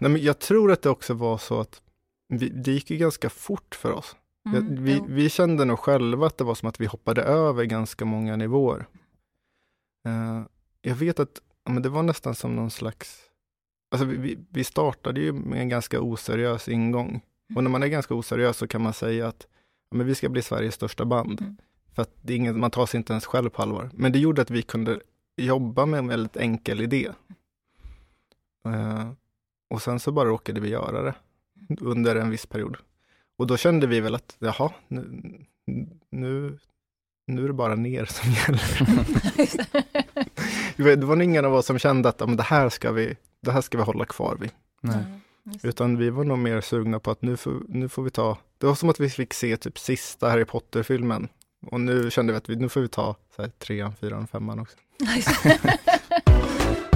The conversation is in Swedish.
Nej, men jag tror att det också var så att vi, det gick ju ganska fort för oss. Mm, jag, vi, vi kände nog själva att det var som att vi hoppade över ganska många nivåer. Eh, jag vet att ja, men det var nästan som någon slags... Alltså vi- vi, startade ju med en ganska oseriös ingång. Och när man är ganska oseriös så kan man säga att ja, men vi ska bli Sveriges största band. Mm. För att det är ingen, man tar sig inte ens själv på allvar. Men det gjorde att vi kunde jobba med en väldigt enkel idé. Eh, och sen så bara råkade vi göra det under en viss period. Och då kände vi väl att, jaha, nu, nu, nu är det bara ner som gäller. Det var- nog ingen av oss som kände att men det, här ska vi, det här ska vi hålla kvar vid. Nej. Mm. Utan vi var nog mer sugna på att nu får, nu får vi ta, det var som att vi fick se typ sista Harry Potter-filmen. Och nu kände vi att vi, nu får vi ta så här, trean, fyran, femman också.